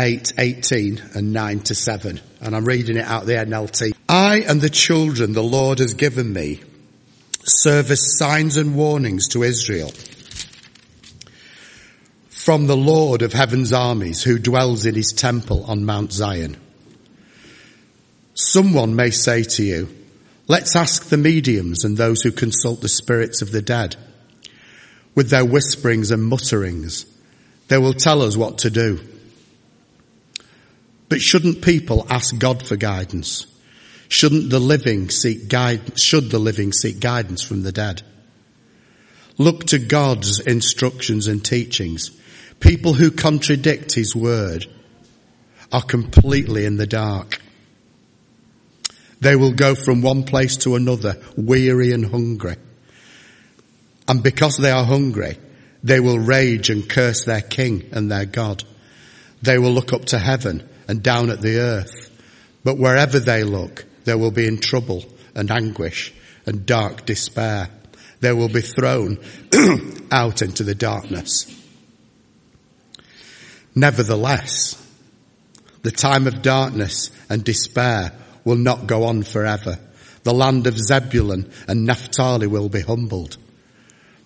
8, 18 and 9 to 7. And I'm reading it out the NLT. I and the children the Lord has given me serve as signs and warnings to Israel from the Lord of heaven's armies who dwells in his temple on Mount Zion. Someone may say to you, let's ask the mediums and those who consult the spirits of the dead. With their whisperings and mutterings, they will tell us what to do. But shouldn't people ask God for guidance? Shouldn't the living seek guidance, should the living seek guidance from the dead? Look to God's instructions and teachings. People who contradict His word are completely in the dark. They will go from one place to another, weary and hungry. And because they are hungry, they will rage and curse their king and their God. They will look up to heaven and down at the earth. But wherever they look, they will be in trouble and anguish and dark despair. They will be thrown out into the darkness. Nevertheless, the time of darkness and despair will not go on forever. The land of Zebulun and Naphtali will be humbled.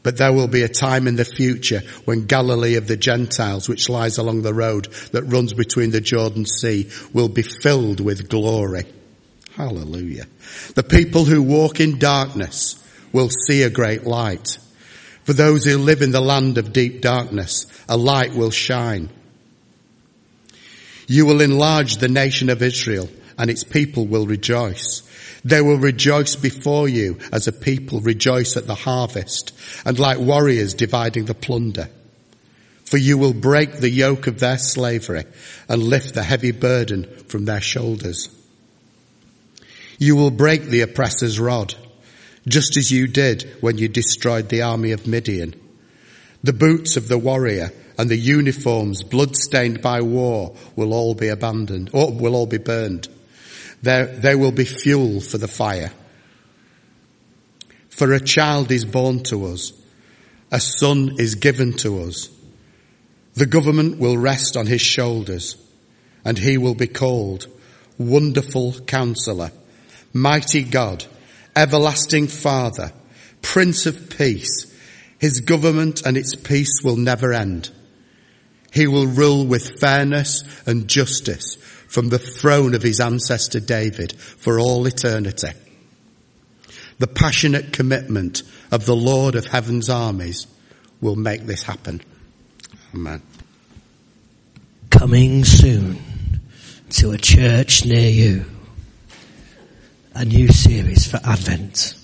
But there will be a time in the future when Galilee of the Gentiles, which lies along the road that runs between the Jordan Sea, will be filled with glory. Hallelujah. The people who walk in darkness will see a great light. For those who live in the land of deep darkness, a light will shine. You will enlarge the nation of Israel and its people will rejoice. They will rejoice before you as a people rejoice at the harvest and like warriors dividing the plunder. For you will break the yoke of their slavery and lift the heavy burden from their shoulders. You will break the oppressor's rod, just as you did when you destroyed the army of Midian. The boots of the warrior and the uniforms blood-stained by war will all be abandoned, or will all be burned. There, there will be fuel for the fire. For a child is born to us. A son is given to us. The government will rest on his shoulders and he will be called Wonderful Counselor, Mighty God, Everlasting Father, Prince of Peace. His government and its peace will never end. He will rule with fairness and justice from the throne of his ancestor David for all eternity. The passionate commitment of the Lord of heaven's armies will make this happen. Amen. Coming soon to a church near you. A new series for Advent.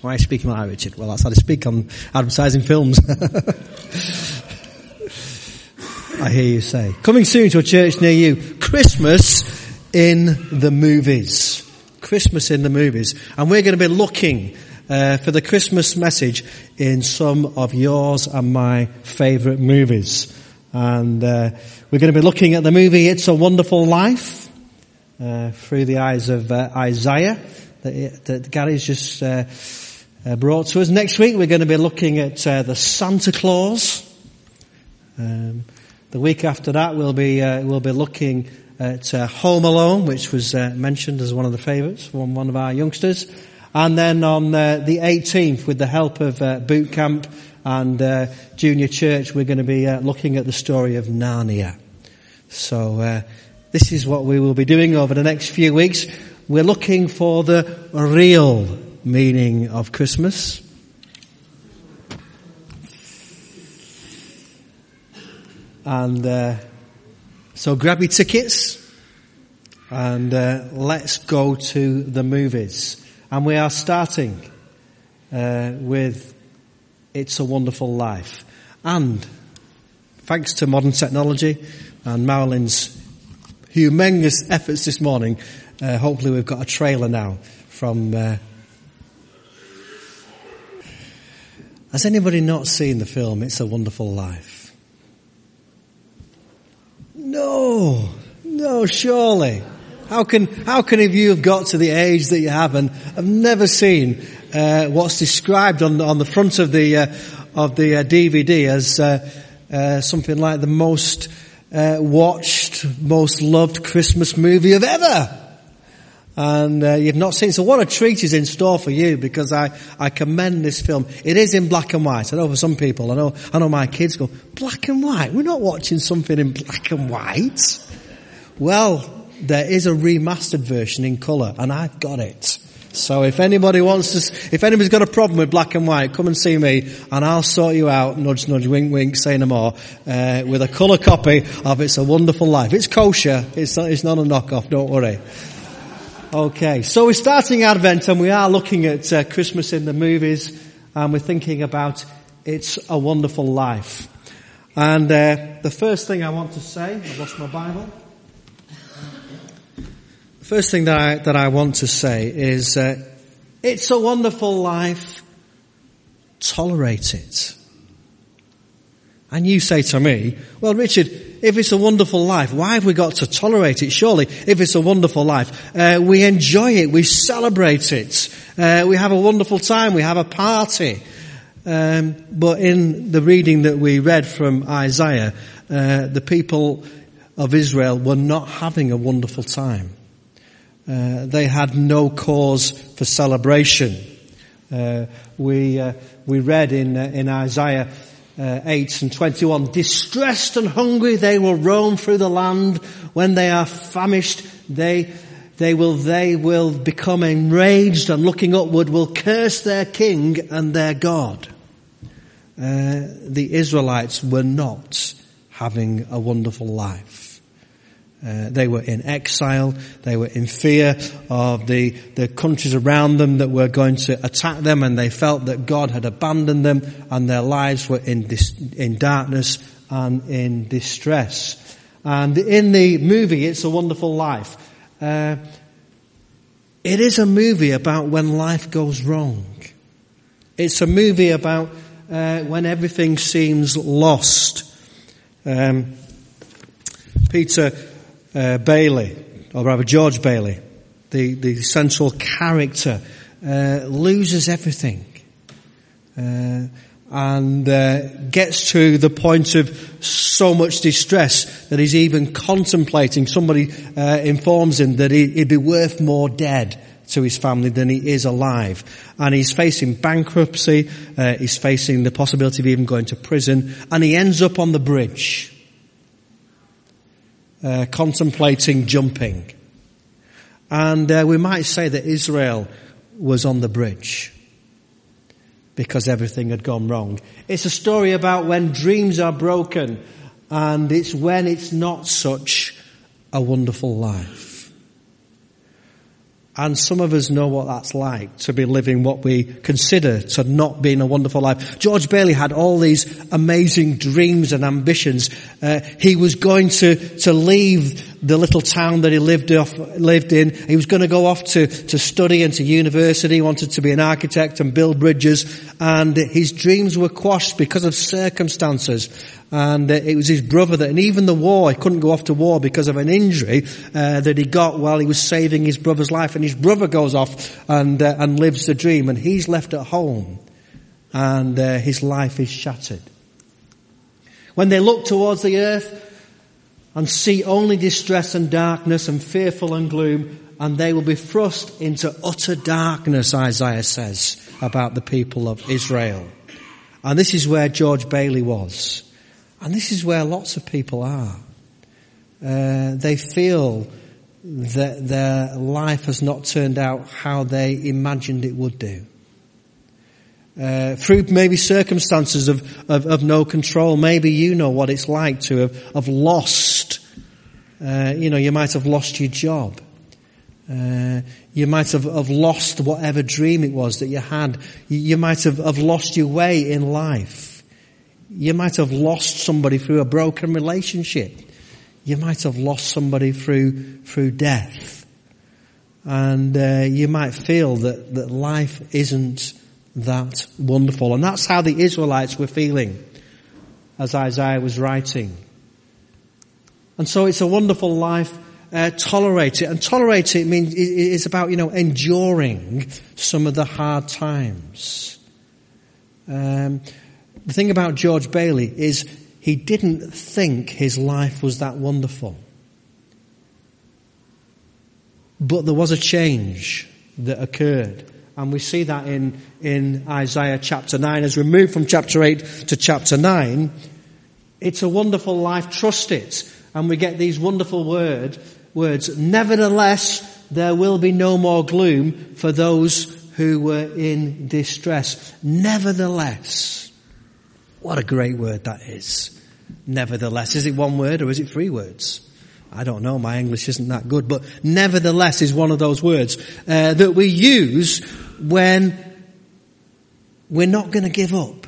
Why are you speaking like Richard? Well, that's how to speak on advertising films. I hear you say. Coming soon to a church near you. Christmas in the movies. Christmas in the movies. And we're going to be looking uh, for the Christmas message in some of yours and my favourite movies. And uh, we're going to be looking at the movie It's a Wonderful Life uh, through the eyes of uh, Isaiah that, that Gary's just uh, uh, brought to us. Next week we're going to be looking at the Santa Clause. Um, the week after that, we'll be uh, we'll be looking at uh, Home Alone, which was uh, mentioned as one of the favourites from one of our youngsters, and then on uh, the 18th, with the help of uh, Boot Camp and uh, Junior Church, we're going to be looking at the story of Narnia. So this is what we will be doing over the next few weeks. We're looking for the real meaning of Christmas. And uh, so grab your tickets and uh, let's go to the movies. And we are starting uh, with It's a Wonderful Life. And thanks to modern technology and Marilyn's humongous efforts this morning, uh, hopefully we've got a trailer now from. Uh, has anybody not seen the film It's a Wonderful Life? No, no, surely. How can, how can you have got to the age that you have and have never seen uh, what's described on on the front of the, uh, of the uh, DVD as uh, uh, something like the most uh, watched most loved Christmas movie of ever. And uh, you've not seen, so what a treat is in store for you because I, I commend this film. It is in black and white. I know for some people, I know, I know my kids go, black and white? We're not watching something in black and white. Well, there is a remastered version in colour and I've got it. So if anybody wants to, if anybody's got a problem with black and white, come and see me and I'll sort you out, nudge nudge, wink wink, say no more, uh, with a colour copy of It's a Wonderful Life. It's kosher, it's it's not a knockoff, don't worry. Okay, so we're starting Advent and we are looking at uh, Christmas in the movies and we're thinking about It's a Wonderful Life. And uh, the first thing I want to say, I've lost my Bible. The First thing that I, that I want to say is, uh, it's a wonderful life. Tolerate it. And you say to me, well, Richard, if it's a wonderful life, why have we got to tolerate it? Surely, if it's a wonderful life, uh, we enjoy it, we celebrate it, uh, we have a wonderful time, we have a party. Um, but in the reading that we read from Isaiah, uh, the people of Israel were not having a wonderful time. Uh, they had no cause for celebration. Uh, we uh, we read in in Isaiah uh, 8 and 21, distressed and hungry they will roam through the land. When they are famished, they they will they will become enraged and looking upward will curse their king and their God. the Israelites were not having a wonderful life. Uh, they were in exile. They were in fear of the, the countries around them that were going to attack them and they felt that God had abandoned them and their lives were in, dis, in darkness and in distress. And in the movie, It's a Wonderful Life, uh, it is a movie about when life goes wrong. It's a movie about uh, when everything seems lost. Um, Peter uh, Bailey, or rather George Bailey, the, the central character, uh, loses everything. Uh, and uh, gets to the point of so much distress that he's even contemplating. Somebody uh, informs him that he, would be worth more dead to his family than he is alive. And he's facing bankruptcy, uh, he's facing the possibility of even going to prison, and he ends up on the bridge uh, contemplating jumping. And uh, we might say that Israel was on the bridge because everything had gone wrong. It's a story about when dreams are broken and it's when it's not such a wonderful life. And some of us know what that's like to be living what we consider to not being a wonderful life. George Bailey had all these amazing dreams and ambitions. Uh, he was going to, to leave the little town that he lived off, lived in. He was going to go off to, to study and to university. He wanted to be an architect and build bridges. And his dreams were quashed because of circumstances and uh, it was his brother that, and even the war, he couldn't go off to war because of an injury uh, that he got while he was saving his brother's life, and his brother goes off and uh, and lives the dream, and he's left at home, and uh, his life is shattered. When they look towards the earth and see only distress and darkness and fearful and gloom, and they will be thrust into utter darkness, Isaiah says about the people of Israel. And this is where George Bailey was. And this is where lots of people are. Uh, they feel that their life has not turned out how they imagined it would do. Uh, through maybe circumstances of, of, of, no control, maybe you know what it's like to have, have lost, uh, you know, you might have lost your job. Uh, you might have, have lost whatever dream it was that you had. You, you might have, have lost your way in life. You might have lost somebody through a broken relationship. You might have lost somebody through, through death. And uh, you might feel that, that life isn't that wonderful. And that's how the Israelites were feeling as Isaiah was writing. And so it's a wonderful life. Uh, tolerate it. And tolerate it means, it's about, you know, enduring some of the hard times. Um, the thing about George Bailey is he didn't think his life was that wonderful. But there was a change that occurred. And we see that in, in Isaiah chapter 9. As we move from chapter 8 to chapter 9, it's a wonderful life, trust it. And we get these wonderful word, words. Nevertheless, there will be no more gloom for those who were in distress. Nevertheless. What a great word that is. Nevertheless. Is it one word or is it three words? I don't know, my English isn't that good, but nevertheless is one of those words uh, that we use when we're not going to give up.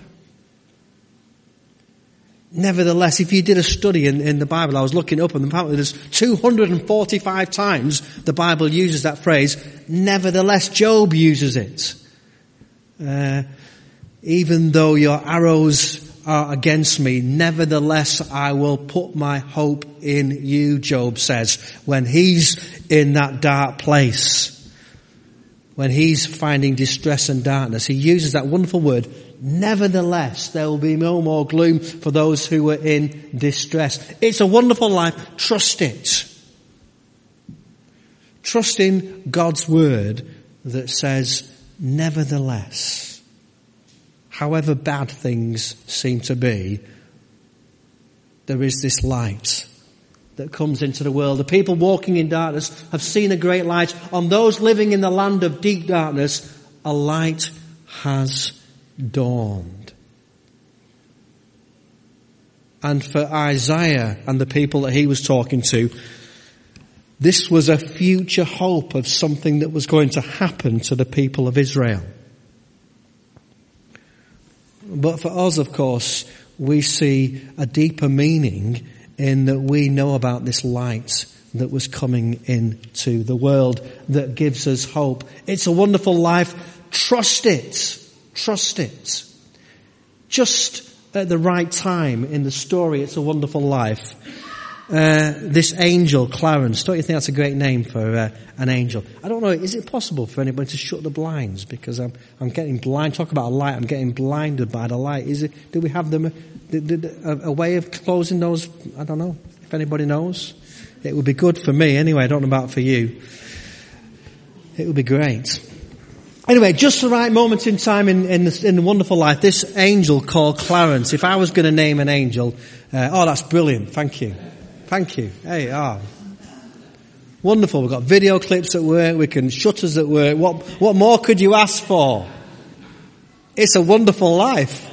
Nevertheless, if you did a study in, in the Bible, I was looking up and apparently there's 245 times the Bible uses that phrase. Nevertheless, Job uses it. Uh, even though your arrows are against me, nevertheless I will put my hope in you, Job says, when he's in that dark place. When he's finding distress and darkness, he uses that wonderful word, nevertheless there will be no more gloom for those who are in distress. It's a wonderful life, trust it. Trust in God's word that says, nevertheless however bad things seem to be, there is this light that comes into the world. The people walking in darkness have seen a great light. On those living in the land of deep darkness, a light has dawned. And for Isaiah and the people that he was talking to, this was a future hope of something that was going to happen to the people of Israel. But for us, of course, we see a deeper meaning in that we know about this light that was coming into the world that gives us hope. It's a wonderful life. Trust it. Trust it. Just at the right time in the story, it's a wonderful life. Uh, this angel, Clarence, don't you think that's a great name for uh, an angel? I don't know, is it possible for anybody to shut the blinds? Because I'm, I'm getting blind, talk about a light, I'm getting blinded by the light. Is it, do we have them, a, a way of closing those? I don't know, if anybody knows. It would be good for me anyway, I don't know about for you. It would be great. Anyway, just the right moment in time in, in, the, in the wonderful life, this angel called Clarence, if I was going to name an angel, uh, oh that's brilliant, thank you. Thank you. Hey, ah. Wonderful. We've got video clips at work. We can shutters at work. What, what more could you ask for? It's a wonderful life.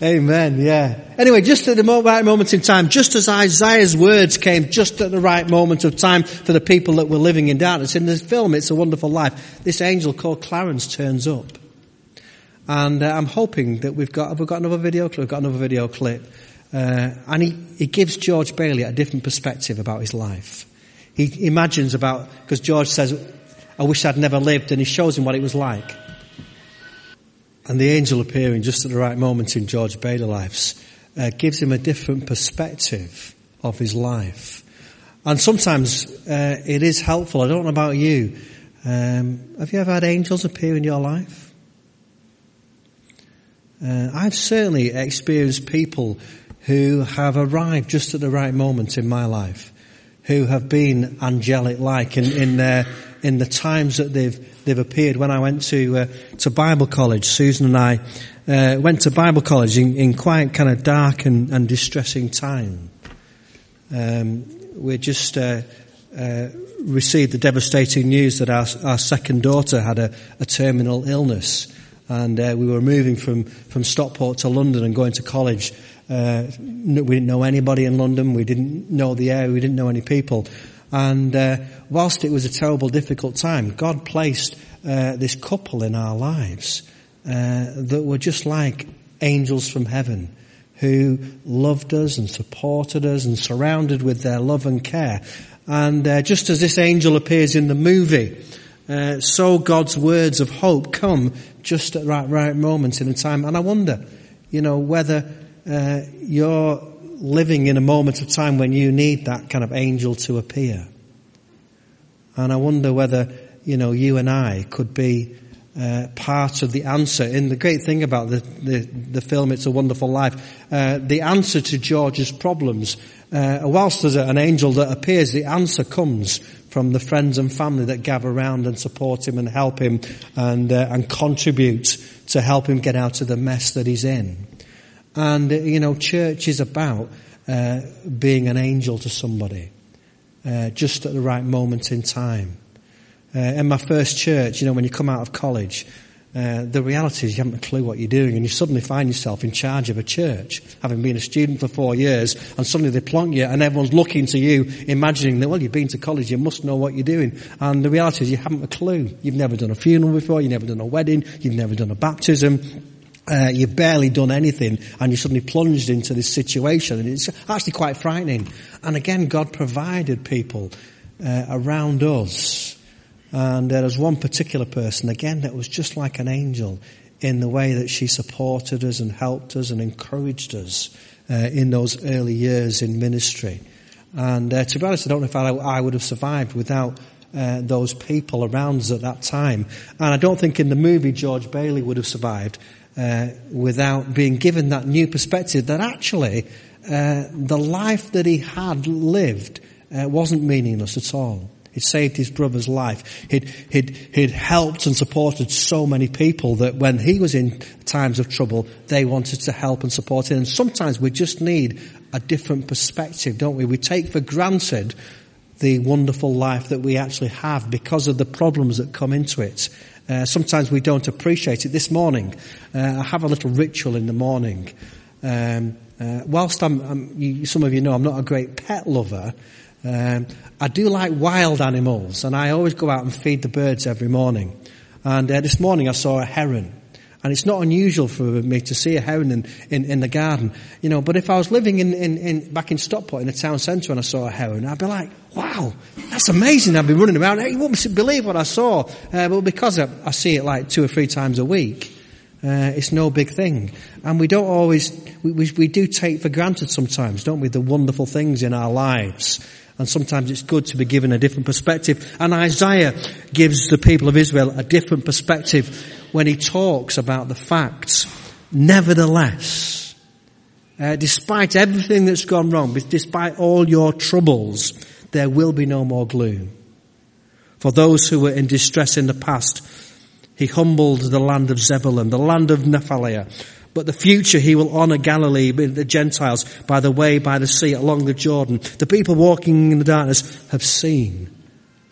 Amen. Yeah. Anyway, just at the right moment in time, just as Isaiah's words came just at the right moment of time for the people that were living in darkness. In the film, It's a Wonderful Life, this angel called Clarence turns up. And uh, I'm hoping that we've got, have we got another video clip? We've got another video clip. Uh, and he, he gives George Bailey a different perspective about his life. He imagines about, because George says, I wish I'd never lived, and he shows him what it was like. And the angel appearing just at the right moment in George Bailey's life uh, gives him a different perspective of his life. And sometimes uh, it is helpful. I don't know about you. Um, have you ever had angels appear in your life? Uh, I've certainly experienced people who have arrived just at the right moment in my life, who have been angelic like in, in their, in the times that they've, they've appeared. When I went to, uh, to Bible college, Susan and I, uh, went to Bible college in, in quite kind of dark and, and distressing time. Um, we just, uh, uh, received the devastating news that our, our second daughter had a, a terminal illness and uh, we were moving from, from Stockport to London and going to college uh, we didn't know anybody in London. We didn't know the area. We didn't know any people. And uh, whilst it was a terrible, difficult time, God placed uh, this couple in our lives uh, that were just like angels from heaven, who loved us and supported us and surrounded with their love and care. And uh, just as this angel appears in the movie, uh, so God's words of hope come just at right, right moments in a time. And I wonder, you know, whether uh, you're living in a moment of time when you need that kind of angel to appear. And I wonder whether, you know, you and I could be uh, part of the answer. And the great thing about the, the, the film It's a Wonderful Life, uh, the answer to George's problems, uh, whilst there's an angel that appears, the answer comes from the friends and family that gather around and support him and help him and, uh, and contribute to help him get out of the mess that he's in. And, uh, you know, church is about uh, being an angel to somebody, just at the right moment in time. Uh, in my first church, you know, when you come out of college, uh, the reality is you haven't a clue what you're doing and you suddenly find yourself in charge of a church, having been a student for four years, and suddenly they plonk you and everyone's looking to you, imagining that, well, you've been to college, you must know what you're doing. And the reality is you haven't a clue. You've never done a funeral before, you've never done a wedding, you've never done a baptism. Uh, you've barely done anything and you're suddenly plunged into this situation and it's actually quite frightening. And again, God provided people uh, around us and there was one particular person, again, that was just like an angel in the way that she supported us and helped us and encouraged us uh, in those early years in ministry. And uh, to be honest, I don't know if I, I would have survived without uh, those people around us at that time. And I don't think in the movie George Bailey would have survived uh, without being given that new perspective that actually uh, the life that he had lived uh, wasn't meaningless at all. He'd saved his brother's life. He'd, he'd, he'd helped and supported so many people that when he was in times of trouble, they wanted to help and support him. And sometimes we just need a different perspective, don't we? We take for granted the wonderful life that we actually have because of the problems that come into it. Uh, sometimes we don't appreciate it. This morning, uh, I have a little ritual in the morning. Um, uh, whilst I'm, I'm you, some of you know I'm not a great pet lover, um, I do like wild animals, and I always go out and feed the birds every morning. And uh, this morning I saw a heron. And it's not unusual for me to see a heron in, in, in the garden, you know, but if I was living in, in, in, back in Stockport in the town centre and I saw a heron, I'd be like, wow, that's amazing. I've been running around. You wouldn't believe what I saw. Uh, but because I, I, see it like two or three times a week, uh, it's no big thing. And we don't always, we, we, we do take for granted sometimes, don't we, the wonderful things in our lives. And sometimes it's good to be given a different perspective. And Isaiah gives the people of Israel a different perspective when he talks about the facts. Nevertheless, uh, despite everything that's gone wrong, despite all your troubles, there will be no more gloom. For those who were in distress in the past, he humbled the land of Zebulun, the land of Naphtali, but the future he will honor Galilee, the Gentiles, by the way, by the sea, along the Jordan. The people walking in the darkness have seen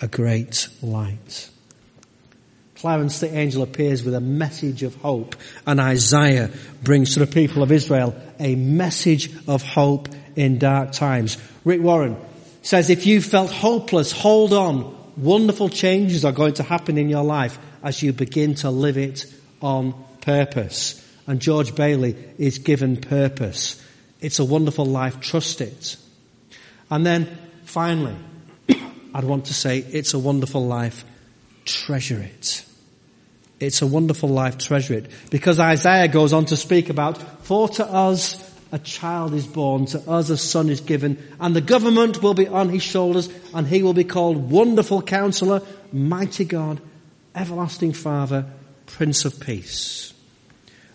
a great light. Clarence the angel appears with a message of hope and Isaiah brings to the people of Israel a message of hope in dark times. Rick Warren says if you felt hopeless, hold on. Wonderful changes are going to happen in your life as you begin to live it on purpose and George Bailey is given purpose. It's a wonderful life. Trust it. And then finally, I'd want to say it's a wonderful life. Treasure it. It's a wonderful life. Treasure it. Because Isaiah goes on to speak about, for to us a child is born, to us a son is given, and the government will be on his shoulders, and he will be called Wonderful Counselor, Mighty God, Everlasting Father, Prince of Peace.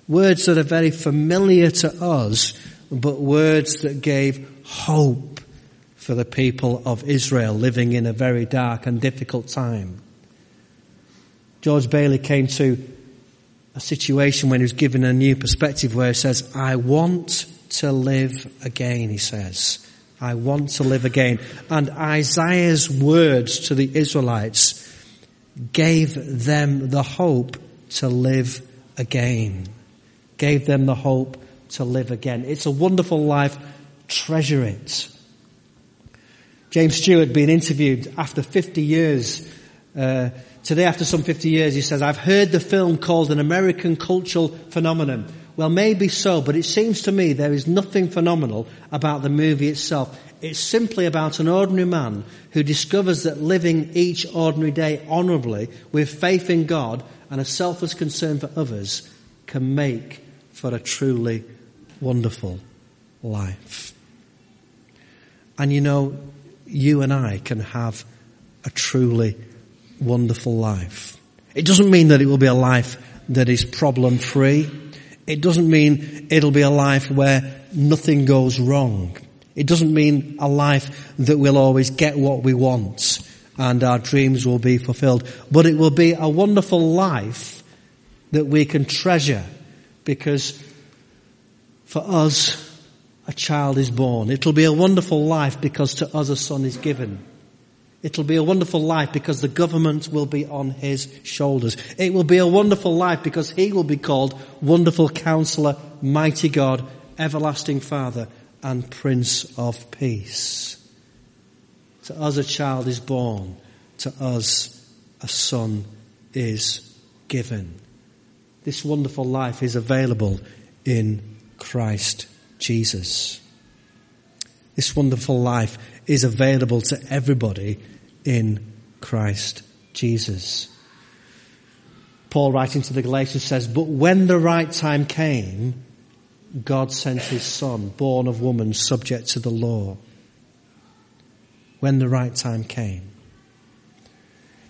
Words that are very familiar to us, but words that gave hope for the people of Israel living in a very dark and difficult time. George Bailey came to a situation when he was given a new perspective where he says, I want to live again, he says. I want to live again. And Isaiah's words to the Israelites gave them the hope to live again gave them the hope to live again. It's a wonderful life. Treasure it. James Stewart being interviewed after 50 years. Uh, today, after some 50 years, he says, I've heard the film called an American cultural phenomenon. Well, maybe so, but it seems to me there is nothing phenomenal about the movie itself. It's simply about an ordinary man who discovers that living each ordinary day honorably with faith in God and a selfless concern for others can make for a truly wonderful life. And you know, you and I can have a truly wonderful life. It doesn't mean that it will be a life that is problem free. It doesn't mean it'll be a life where nothing goes wrong. It doesn't mean a life that we'll always get what we want and our dreams will be fulfilled. But it will be a wonderful life that we can treasure because for us, a child is born. It'll be a wonderful life because to us a son is given. It'll be a wonderful life because the government will be on his shoulders. It will be a wonderful life because he will be called Wonderful Counselor, Mighty God, Everlasting Father, and Prince of Peace. To us a child is born. To us a son is given. This wonderful life is available in Christ Jesus. This wonderful life is available to everybody in Christ Jesus. Paul writing to the Galatians says, but when the right time came, God sent his son, born of woman, subject to the law. When the right time came.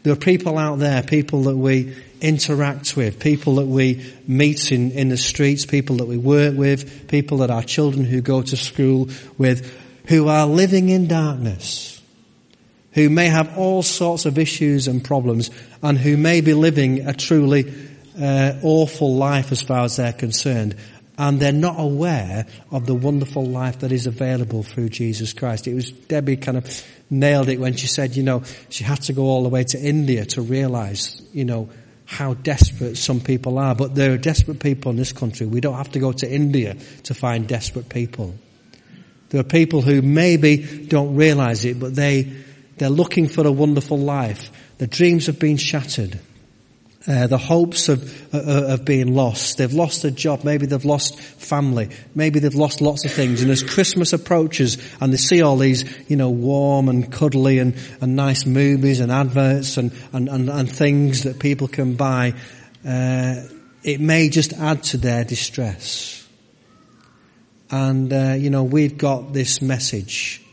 There are people out there, people that we interact with, people that we meet in, in the streets, people that we work with, people that our children who go to school with, who are living in darkness, who may have all sorts of issues and problems, and who may be living a truly uh, awful life as far as they're concerned and they're not aware of the wonderful life that is available through Jesus Christ. It was Debbie kind of nailed it when she said, you know, she had to go all the way to India to realize, you know, how desperate some people are. But there are desperate people in this country. We don't have to go to India to find desperate people. There are people who maybe don't realize it, but they, they're looking for a wonderful life. Their dreams have been shattered. Uh, the hopes of, uh, of being lost. They've lost a job. Maybe they've lost family. Maybe they've lost lots of things. And as Christmas approaches and they see all these, you know, warm and cuddly and, and nice movies and adverts and, and, and, and things that people can buy, uh, it may just add to their distress. And, uh, you know, we've got this message.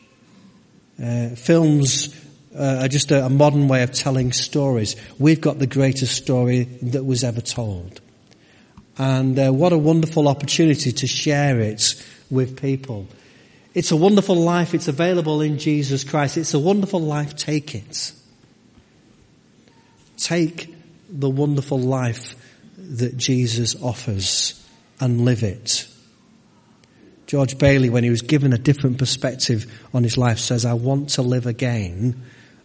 Uh, films uh, just a, a modern way of telling stories. We've got the greatest story that was ever told. And uh, what a wonderful opportunity to share it with people. It's a wonderful life. It's available in Jesus Christ. It's a wonderful life. Take it. Take the wonderful life that Jesus offers and live it. George Bailey, when he was given a different perspective on his life, says, I want to live again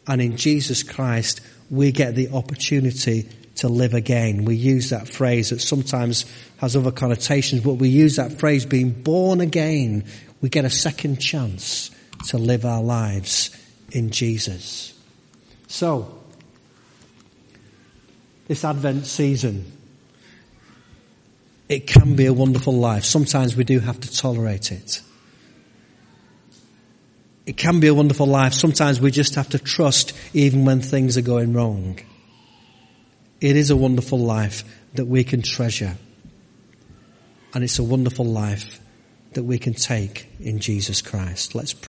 and in Jesus Christ, we get the opportunity to live again. We use that phrase that sometimes has other connotations, but we use that phrase being born again. We get a second chance to live our lives in Jesus. So, this Advent season, it can be a wonderful life. Sometimes we do have to tolerate it. It can be a wonderful life. Sometimes we just have to trust even when things are going wrong. It is a wonderful life that we can treasure. And it's a wonderful life that we can take in Jesus Christ. Let's pray.